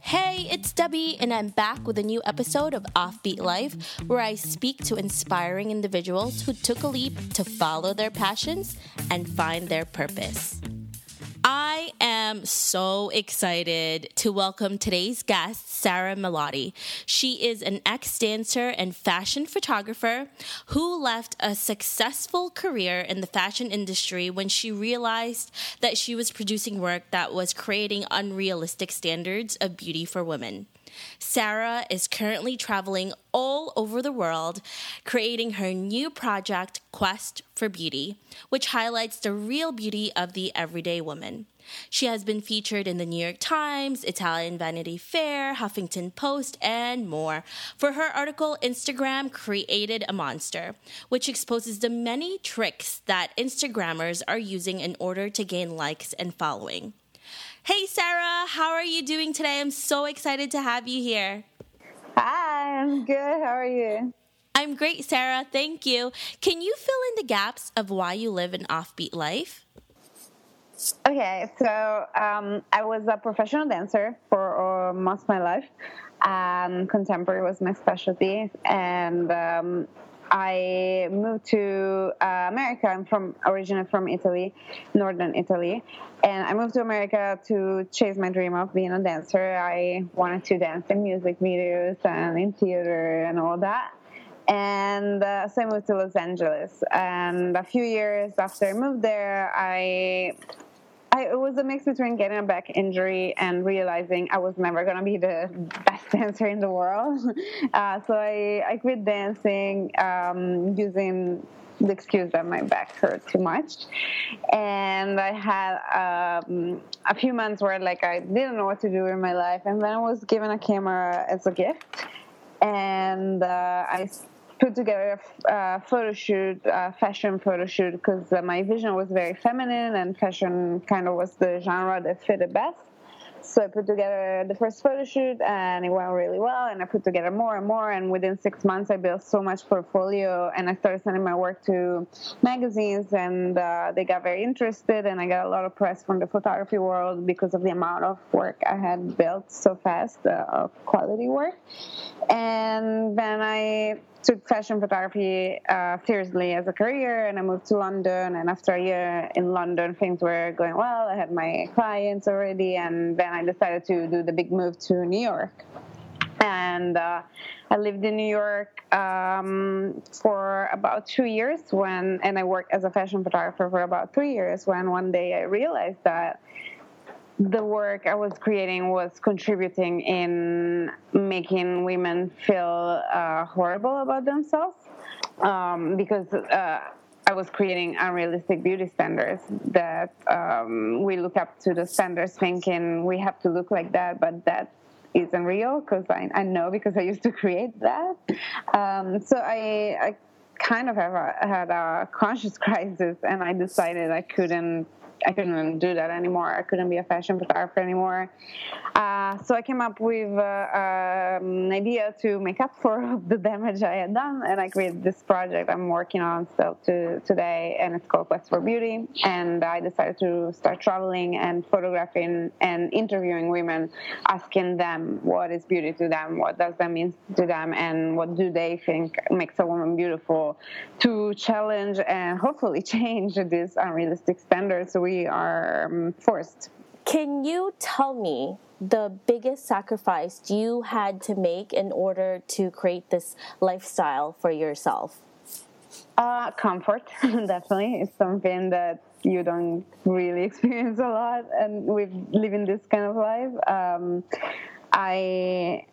Hey, it's Debbie, and I'm back with a new episode of Offbeat Life where I speak to inspiring individuals who took a leap to follow their passions and find their purpose. Am so excited to welcome today's guest, Sara Melotti. She is an ex dancer and fashion photographer who left a successful career in the fashion industry when she realized that she was producing work that was creating unrealistic standards of beauty for women. Sara is currently traveling all over the world, creating her new project, Quest for Beauty, which highlights the real beauty of the everyday woman. She has been featured in the New York Times, Italian Vanity Fair, Huffington Post, and more for her article Instagram Created a Monster, which exposes the many tricks that Instagrammers are using in order to gain likes and following. Hey, Sara, how are you doing today? I'm so excited to have you here. Hi, I'm good. How are you? I'm great, Sara. Thank you. Can you fill in the gaps of why you live an offbeat life? Okay, so um, I was a professional dancer for uh, most of my life. Um, contemporary was my specialty, and um, I moved to uh, America. I'm from originally from Italy, northern Italy, and I moved to America to chase my dream of being a dancer. I wanted to dance in music videos and in theater and all that. And uh, so I moved to Los Angeles. And a few years after I moved there, I I, it was a mix between getting a back injury and realizing I was never going to be the best dancer in the world. Uh, so I, I quit dancing um, using the excuse that my back hurt too much. And I had um, a few months where like I didn't know what to do in my life. And then I was given a camera as a gift. And uh, I put together a photo shoot, a fashion photo shoot, because uh, my vision was very feminine and fashion kind of was the genre that fitted best. So I put together the first photo shoot and it went really well. And I put together more and more. And within six months, I built so much portfolio and I started sending my work to magazines and uh, they got very interested. And I got a lot of press from the photography world because of the amount of work I had built so fast, uh, of quality work. And then I took fashion photography uh, seriously as a career and I moved to London. And after a year in London things were going well. I had my clients already and then I decided to do the big move to New York. And uh, I lived in New York um, for about two years when and I worked as a fashion photographer for about three years when one day I realized that the work I was creating was contributing in making women feel uh, horrible about themselves um, because uh, I was creating unrealistic beauty standards that um, we look up to the standards thinking we have to look like that, but that isn't real because I, I, know because I used to create that. Um, so I, I kind of a, had a conscious crisis and I decided I couldn't I couldn't do that anymore. I couldn't be a fashion photographer anymore. Uh, so I came up with uh, um, an idea to make up for the damage I had done, and I created this project I'm working on still to today, and it's called Quest for Beauty. And I decided to start traveling and photographing and interviewing women, asking them what is beauty to them, what does that mean to them, and what do they think makes a woman beautiful, to challenge and hopefully change these unrealistic standards. So we we are um, forced. Can you tell me the biggest sacrifice you had to make in order to create this lifestyle for yourself? Uh, comfort, definitely. It's something that you don't really experience a lot, and with living this kind of life, um, I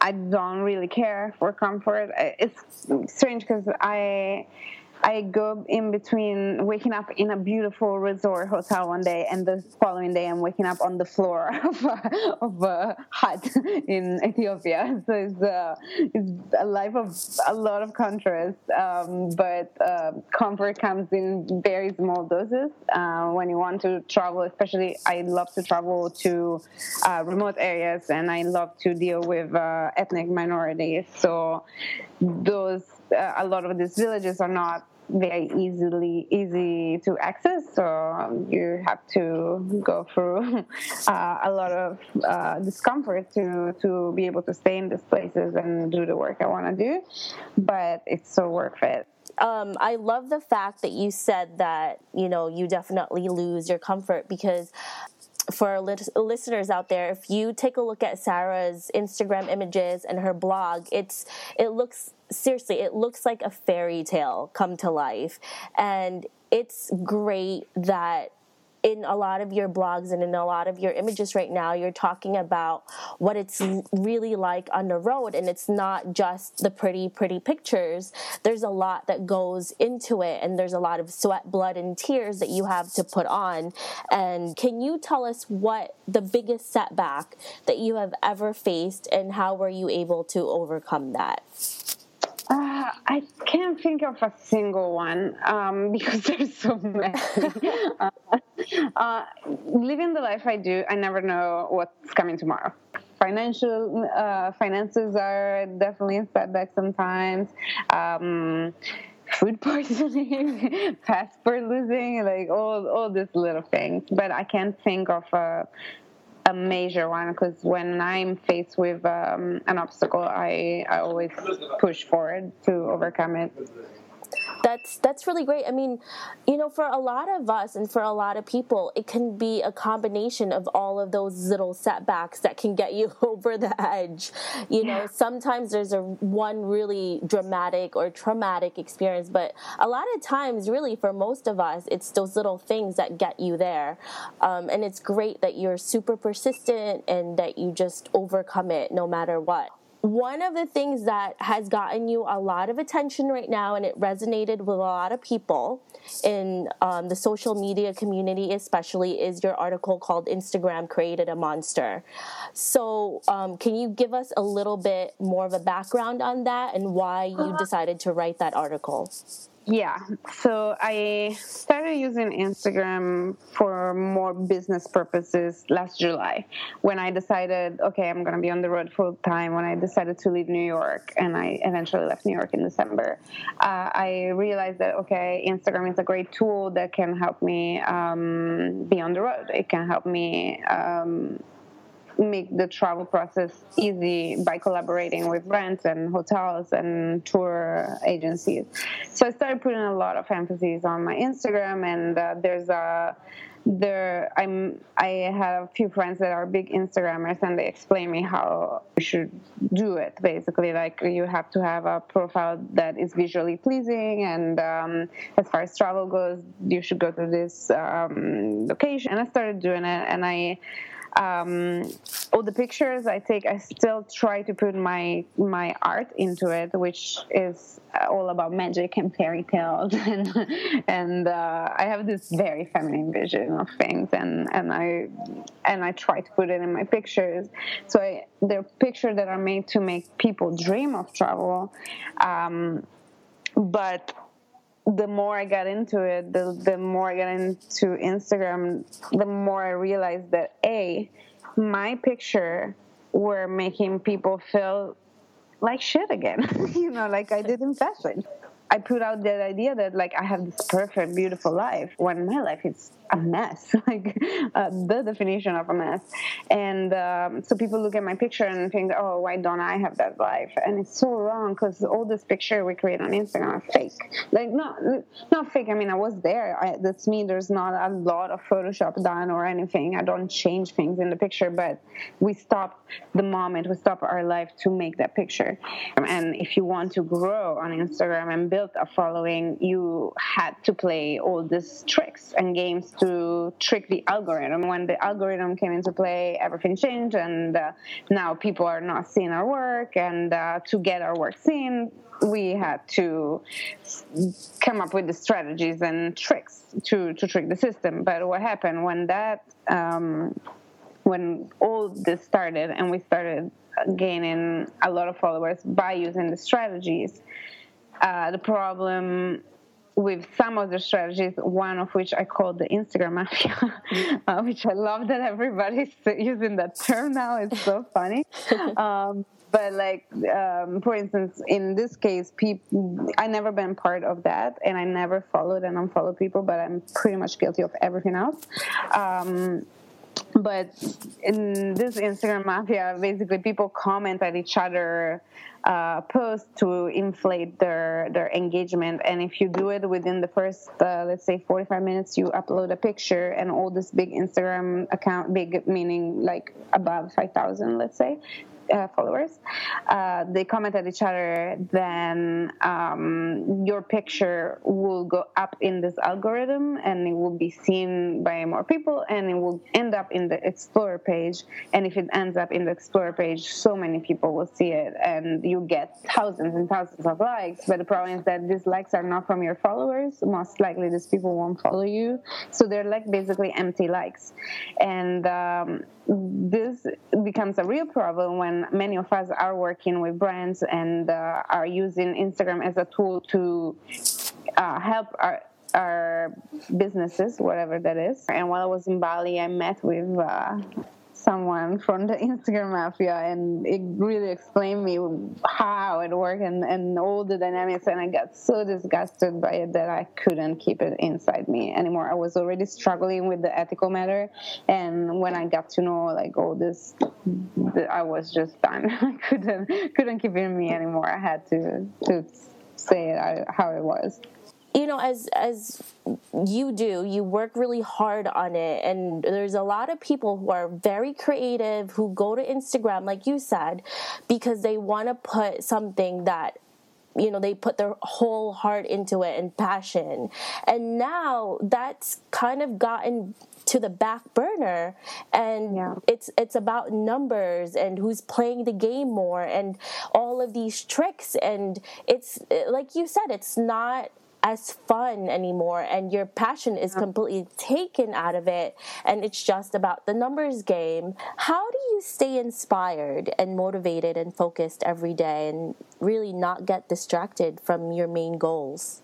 I don't really care for comfort. It's strange because I I go in between waking up in a beautiful resort hotel one day and the following day I'm waking up on the floor of a, of a hut in Ethiopia. So it's, uh, it's a life of a lot of contrast, um, but uh, comfort comes in very small doses. Uh, when you want to travel, especially I love to travel to uh, remote areas and I love to deal with uh, ethnic minorities. So those uh, a lot of these villages are not very easily easy to access so you have to go through uh, a lot of uh, discomfort to to be able to stay in these places and do the work i want to do but it's so worth it. Um, I love the fact that you said that you know you definitely lose your comfort because for listeners out there, if you take a look at Sara's Instagram images and her blog, it's it looks seriously, it looks like a fairy tale come to life, and it's great that in a lot of your blogs and in a lot of your images right now, you're talking about what it's really like on the road. And it's not just the pretty, pretty pictures. There's a lot that goes into it, and there's a lot of sweat, blood, and tears that you have to put on. And can you tell us what the biggest setback that you have ever faced, and how were you able to overcome that? Uh, I can't think of a single one um, because there's so many. uh, uh, living the life I do, I never know what's coming tomorrow. Financial uh, finances are definitely a setback sometimes. Um, food poisoning, passport losing, like all all these little things. But I can't think of a a major one because when I'm faced with um, an obstacle, I, I always push forward to overcome it that's that's really great. I mean, you know, for a lot of us and for a lot of people, it can be a combination of all of those little setbacks that can get you over the edge. You yeah. know, sometimes there's a one really dramatic or traumatic experience, but a lot of times, really, for most of us, it's those little things that get you there. Um, and it's great that you're super persistent and that you just overcome it no matter what one of the things that has gotten you a lot of attention right now, and it resonated with a lot of people in um, the social media community, especially, is your article called Instagram Created a Monster. So, um, can you give us a little bit more of a background on that and why you decided to write that article? Yeah, so I started using Instagram for more business purposes last July when I decided, okay, I'm going to be on the road full time. When I decided to leave New York and I eventually left New York in December, uh, I realized that, okay, Instagram is a great tool that can help me um, be on the road. It can help me. Um, make the travel process easy by collaborating with brands and hotels and tour agencies. So I started putting a lot of emphasis on my Instagram, and uh, there's a there I'm I have a few friends that are big Instagrammers and they explain me how you should do it basically like you have to have a profile that is visually pleasing and um, as far as travel goes you should go to this um, location and I started doing it and I um, all the pictures I take, I still try to put my my art into it, which is all about magic and fairy tales, and and uh, I have this very feminine vision of things, and and I and I try to put it in my pictures. So I, they're pictures that are made to make people dream of travel, um, but the more I got into it, the the more I got into Instagram, the more I realized that a my picture were making people feel like shit again. you know, like I did in fashion. I put out that idea that like I have this perfect, beautiful life when my life is a mess, like uh, the definition of a mess. And um, so people look at my picture and think, oh, why don't I have that life? And it's so wrong because all this picture we create on Instagram are fake. Like not not fake. I mean, I was there. I, that's me. There's not a lot of Photoshop done or anything. I don't change things in the picture, but we stop the moment. We stop our life to make that picture. And if you want to grow on Instagram and built a following, you had to play all these tricks and games to trick the algorithm. When the algorithm came into play, everything changed, and uh, now people are not seeing our work. And uh, to get our work seen, we had to come up with the strategies and tricks to, to trick the system. But what happened when that um, when all this started and we started gaining a lot of followers by using the strategies uh, the problem with some of the strategies, one of which I call the Instagram mafia, uh, which I love that everybody's using that term now. It's so funny. Um, but like um, for instance in this case people i never been part of that and i never followed and unfollowed people but i'm pretty much guilty of everything else um, but in this Instagram mafia, basically people comment at each other uh, posts to inflate their their engagement. And if you do it within the first, uh, let's say, 45 minutes, you upload a picture, and all this big Instagram account, big meaning like above 5,000, let's say, uh, followers, uh, they comment at each other, then um, your picture will go up in this algorithm and it will be seen by more people and it will end up in the Explorer page. And if it ends up in the Explorer page, so many people will see it and you get thousands and thousands of likes. But the problem is that these likes are not from your followers. Most likely, these people won't follow you. So they're like basically empty likes. And um, this becomes a real problem when many of us are working with brands and uh, are using Instagram as a tool to uh, help our our businesses, whatever that is. And while I was in Bali, I met with uh, someone from the Instagram mafia, and it really explained me how it worked and, and all the dynamics. And I got so disgusted by it that I couldn't keep it inside me anymore. I was already struggling with the ethical matter, and when I got to know like all this, I was just done. I couldn't couldn't keep it in me anymore. I had to to say it how it was you know as as you do you work really hard on it. And there's a lot of people who are very creative who go to instagram like you said because they want to put something that you know they put their whole heart into it and passion. And now that's kind of gotten to the back burner and yeah. it's it's about numbers and who's playing the game more and all of these tricks. And it's like you said it's not as fun anymore and your passion is completely taken out of it and it's just about the numbers game. How do you stay inspired and motivated and focused every day and really not get distracted from your main goals?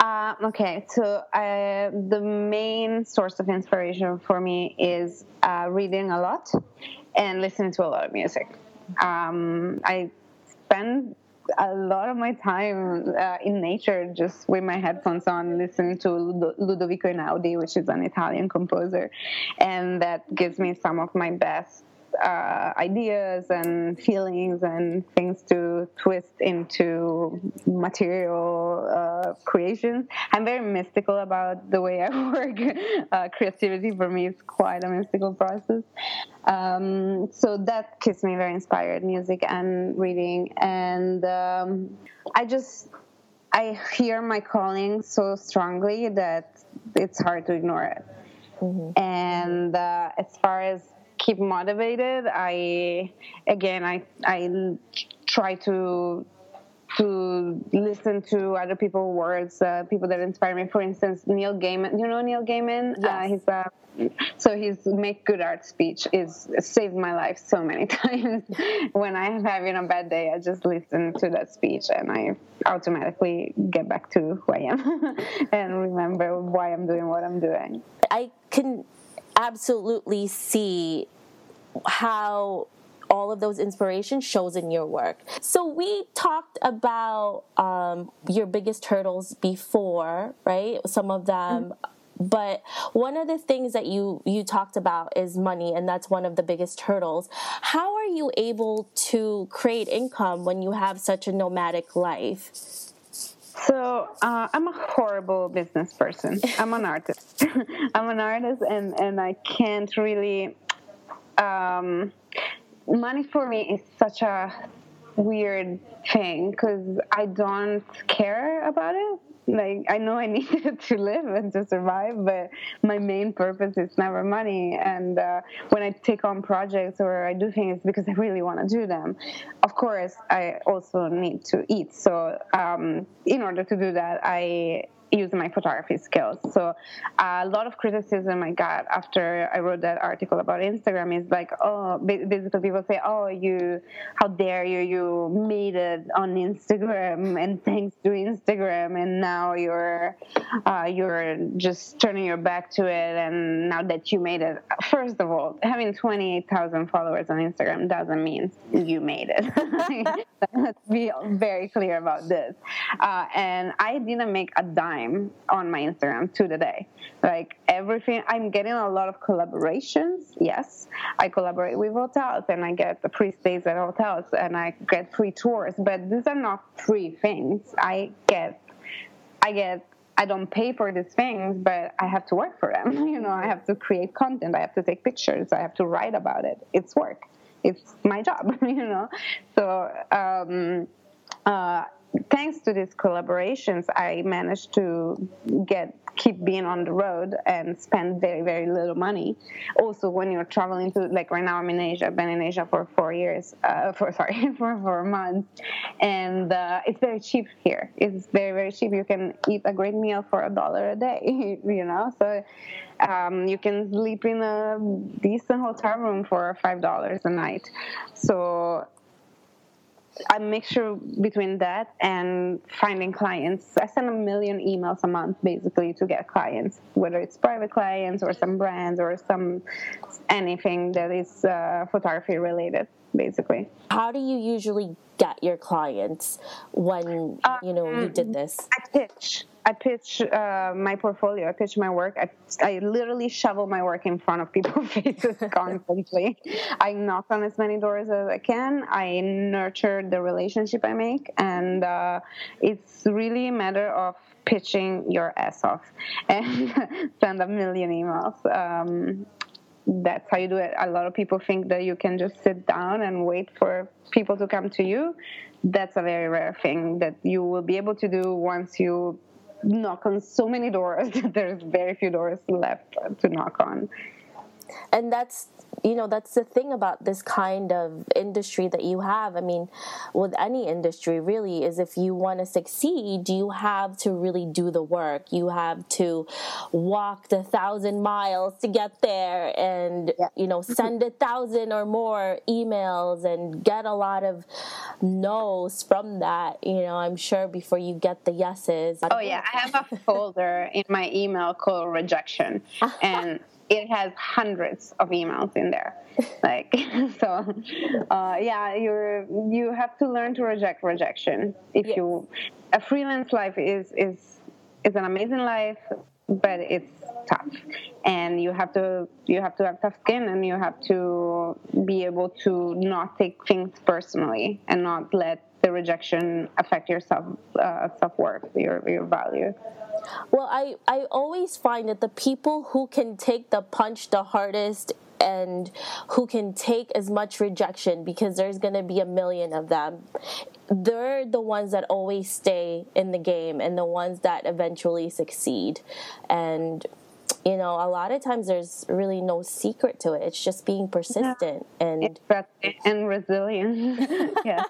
Uh, okay, so uh, the main source of inspiration for me is uh, reading a lot and listening to a lot of music. Um, I spend a lot of my time uh, in nature just with my headphones on listening to Ludovico Einaudi which is an italian composer and that gives me some of my best uh, ideas and feelings and things to twist into material uh, creations. I'm very mystical about the way I work. Uh, creativity for me is quite a mystical process. Um, so that keeps me very inspired, music and reading. And um, I just, I hear my calling so strongly that it's hard to ignore it. Mm-hmm. And uh, as far as keep motivated i again i i try to to listen to other people's words, uh, people that inspire me. For instance, Neil Gaiman. You know Neil Gaiman? Uh, yes. Uh, he's uh, so his make good art speech is saved my life so many times. when I'm having a bad day, I just listen to that speech and I automatically get back to who I am and remember why I'm doing what I'm doing. I can absolutely see how all of those inspiration shows in your work. So we talked about um, your biggest hurdles before, right? Some of them. Mm-hmm. But one of the things that you you talked about is money, and that's one of the biggest hurdles. How are you able to create income when you have such a nomadic life? So uh, I'm a horrible business person. I'm an artist. I'm an artist, and and I can't really. Um, money for me is such a weird thing because I don't care about it. Like I know I need it to live and to survive, but my main purpose is never money. And uh, when I take on projects or I do things, because I really want to do them. Of course, I also need to eat. So um, in order to do that, I using my photography skills. So a lot of criticism I got after I wrote that article about Instagram is like, oh, basically people say, oh, you, how dare you, you made it on Instagram, and thanks to Instagram, and now you're, uh, you're just turning your back to it, and now that you made it, first of all, having 28,000 followers on Instagram doesn't mean you made it. Let's be very clear about this. Uh, and I didn't make a dime on my Instagram to the day. Like everything, I'm getting a lot of collaborations. Yes, I collaborate with hotels and I get the free stays at hotels and I get free tours. But these are not free things. I get, I get I don't pay for these things, but I have to work for them. You know, I have to create content. I have to take pictures. I have to write about it. It's work. It's my job. You know, so um, uh, thanks to these collaborations, I managed to get keep being on the road and spend very very little money. Also, when you're traveling to like right now, I'm in Asia. I've been in Asia for four years. Uh, for sorry, for four months, and uh, it's very cheap here. It's very very cheap. You can eat a great meal for a dollar a day. You know, so um, you can sleep in a decent hotel room for five dollars a night. So a mixture between that and finding clients. I send a million emails a month basically to get clients, whether it's private clients or some brands or some anything that is uh, photography related, basically. How do you usually get your clients when you know you did this? I pitch. I pitch uh, my portfolio. I pitch my work. I, I literally shovel my work in front of people's faces constantly. I knock on as many doors as I can. I nurture the relationship I make, and uh, it's really a matter of pitching your ass off and send a million emails. Um, that's how you do it. A lot of people think that you can just sit down and wait for people to come to you. That's a very rare thing that you will be able to do once you knock on so many doors. That there's very few doors left to knock on and that's you know that's the thing about this kind of industry that you have. I mean with any industry really is if you want to succeed you have to really do the work. You have to walk the thousand miles to get there and yeah. you know send a thousand or more emails and get a lot of no's from that you know i'm sure before you get the yeses oh yeah. I have a folder in my email called rejection. And it has hundreds of emails in there. Like so uh, yeah you're you have to learn to reject rejection. If yes. you a freelance life is is is an amazing life but it's tough. And you have to you have to have tough skin and you have to be able to not take things personally and not let the rejection affect your self uh, self worth your your value well, I, I always find that the people who can take the punch the hardest and who can take as much rejection because there's going to be a million of them they're the ones that always stay in the game and the ones that eventually succeed. And you know a lot of times there's really no secret to it. It's just being persistent yeah. and and resilient yeah.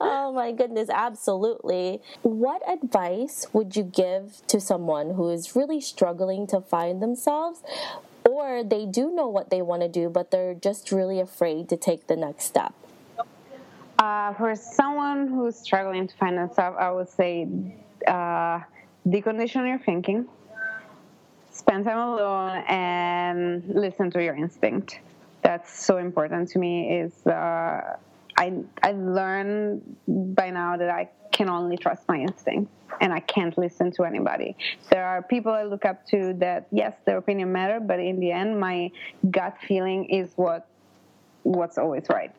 Oh my goodness absolutely. What advice would you give to someone who is really struggling to find themselves? Or they do know what they want to do but they're just really afraid to take the next step? Uh, for someone who's struggling to find themselves i would say uh, decondition your thinking spend time alone and listen to your instinct. That's so important to me. Is uh, I I learned by now that I can only trust my instinct and I can't listen to anybody. There are people I look up to that yes, their opinion matter, but in the end, my gut feeling is what what's always right.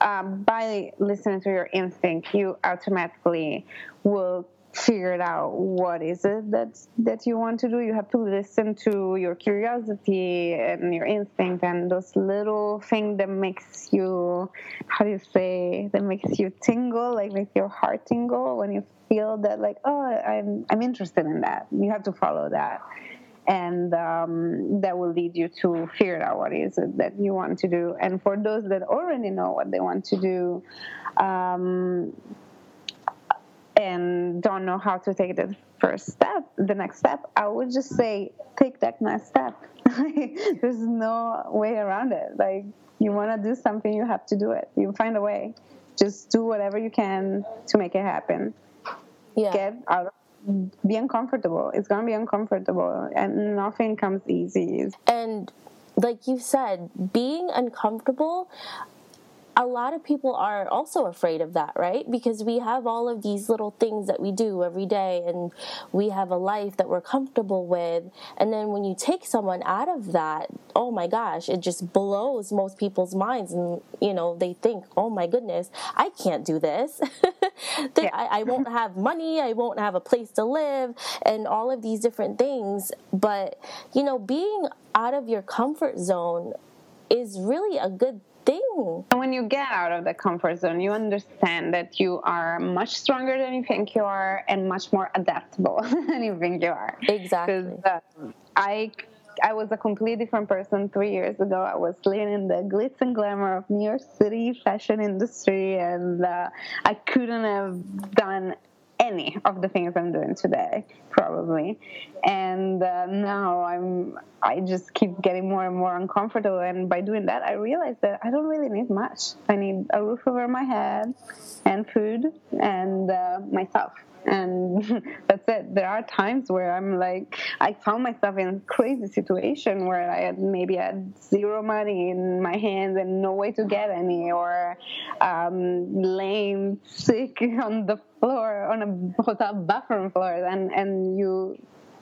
Um, by listening to your instinct, you automatically will figured out what is it that that you want to do. You have to listen to your curiosity and your instinct and those little things that makes you how do you say that makes you tingle like makes your heart tingle when you feel that like oh i'm i'm interested in that. You have to follow that. And um, that will lead you to figure out what is it that you want to do. And for those that already know what they want to do um, and don't know how to take the first step, the next step, I would just say, take that next step. There's no way around it. Like, you want to do something, you have to do it. You find a way. Just do whatever you can to make it happen. Yeah. Get out of be uncomfortable. It's gonna be uncomfortable, and nothing comes easy. And like you said, being uncomfortable a lot of people are also afraid of that, right? Because we have all of these little things that we do every day and we have a life that we're comfortable with. And then when you take someone out of that, oh my gosh, it just blows most people's minds. And, you know, they think, oh my goodness, I can't do this. yeah. I, I won't have money, I won't have a place to live, and all of these different things. But, you know, being out of your comfort zone is really a good thing. When you get out of the comfort zone, you understand that you are much stronger than you think you are and much more adaptable than you think you are. Exactly. Uh, I I was a completely different person three years ago. I was living in the glitz and glamour of New York City fashion industry, and uh, I couldn't have done any of the things I'm doing today, probably. And uh, now I'm, I just keep getting more and more uncomfortable. And by doing that, I realize that I don't really need much. I need a roof over my head, and food, and uh, myself and that's it there are times where i'm like i found myself in a crazy situation where i had maybe had zero money in my hands and no way to get any or um, laying sick on the floor on a hotel bathroom floor and and you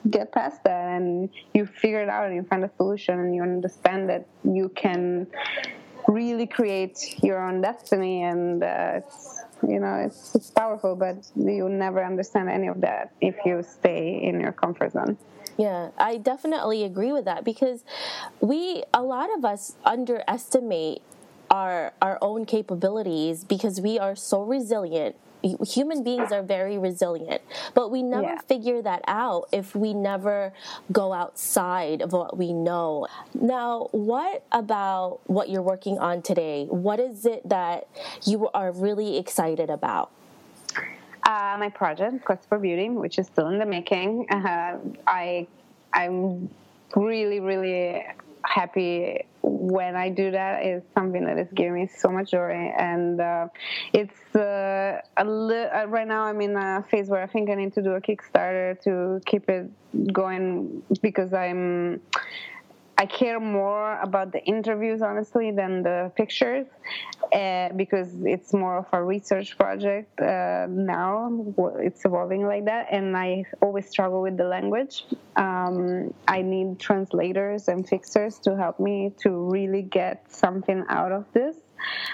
get past that and you figure it out and you find a solution and you understand that you can really create your own destiny and uh, it's you know it's, it's powerful but you never understand any of that if you stay in your comfort zone. Yeah, I definitely agree with that because we a lot of us underestimate our our own capabilities because we are so resilient human beings are very resilient, but we never yeah. figure that out if we never go outside of what we know. Now, what about what you're working on today? What is it that you are really excited about? Uh, my project, Quest for Beauty, which is still in the making. Uh, I I'm really, really happy when I do that is something that is giving me so much joy, and uh, it's uh, a li- uh, right now I'm in a phase where I think I need to do a Kickstarter to keep it going because I'm I care more about the interviews, honestly, than the pictures, uh, because it's more of a research project uh, now. It's evolving like that, and I always struggle with the language. Um, I need translators and fixers to help me to really get something out of this.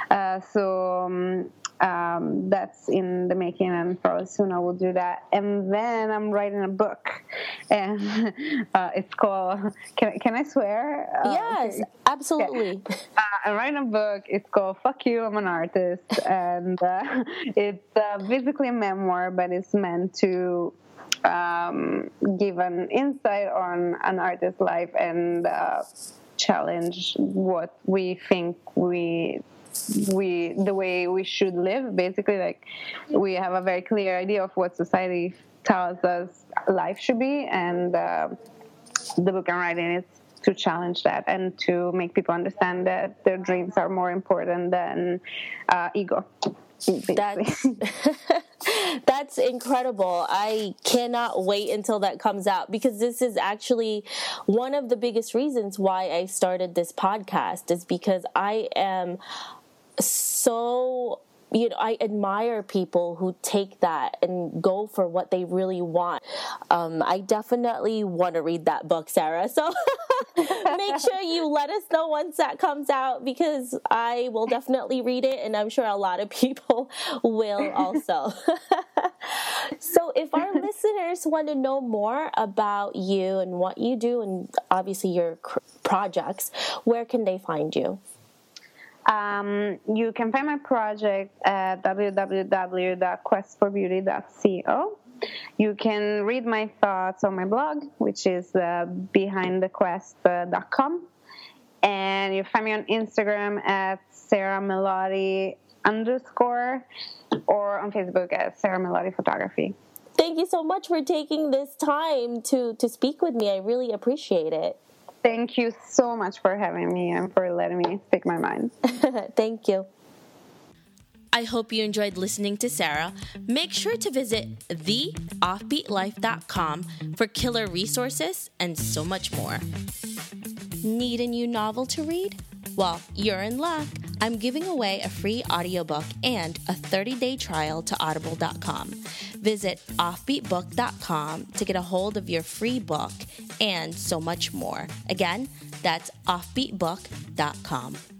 Uh, so um, um, that's in the making, and probably soon I will do that. And then I'm writing a book, and uh, it's called. Can can I swear? Uh, yes, absolutely. Okay. Uh, I'm writing a book. It's called "Fuck You, I'm an Artist," and uh, it's uh, basically a memoir, but it's meant to um, give an insight on an artist's life and uh, challenge what we think we we the way we should live basically like we have a very clear idea of what society tells us life should be and uh, the book i'm writing is to challenge that and to make people understand that their dreams are more important than uh, ego that's that's incredible. I cannot wait until that comes out because this is actually one of the biggest reasons why I started this podcast is because I am so you know, I admire people who take that and go for what they really want. Um, I definitely want to read that book, Sara. So make sure you let us know once that comes out because I will definitely read it, and I'm sure a lot of people will also. so, if our listeners want to know more about you and what you do, and obviously your projects, where can they find you? Um, you can find my project at www.questforbeauty.co. You can read my thoughts on my blog, which is uh, behindthequest.com. And you find me on Instagram at Sara underscore. or on Facebook at Sara Photography. Thank you so much for taking this time to, to speak with me. I really appreciate it. Thank you so much for having me and for letting me speak my mind. Thank you. I hope you enjoyed listening to Sara. Make sure to visit theoffbeatlife.com for killer resources and so much more. Need a new novel to read? Well, you're in luck. I'm giving away a free audiobook and a 30 day trial to audible.com. Visit offbeatbook.com to get a hold of your free book and so much more. Again, that's offbeatbook.com.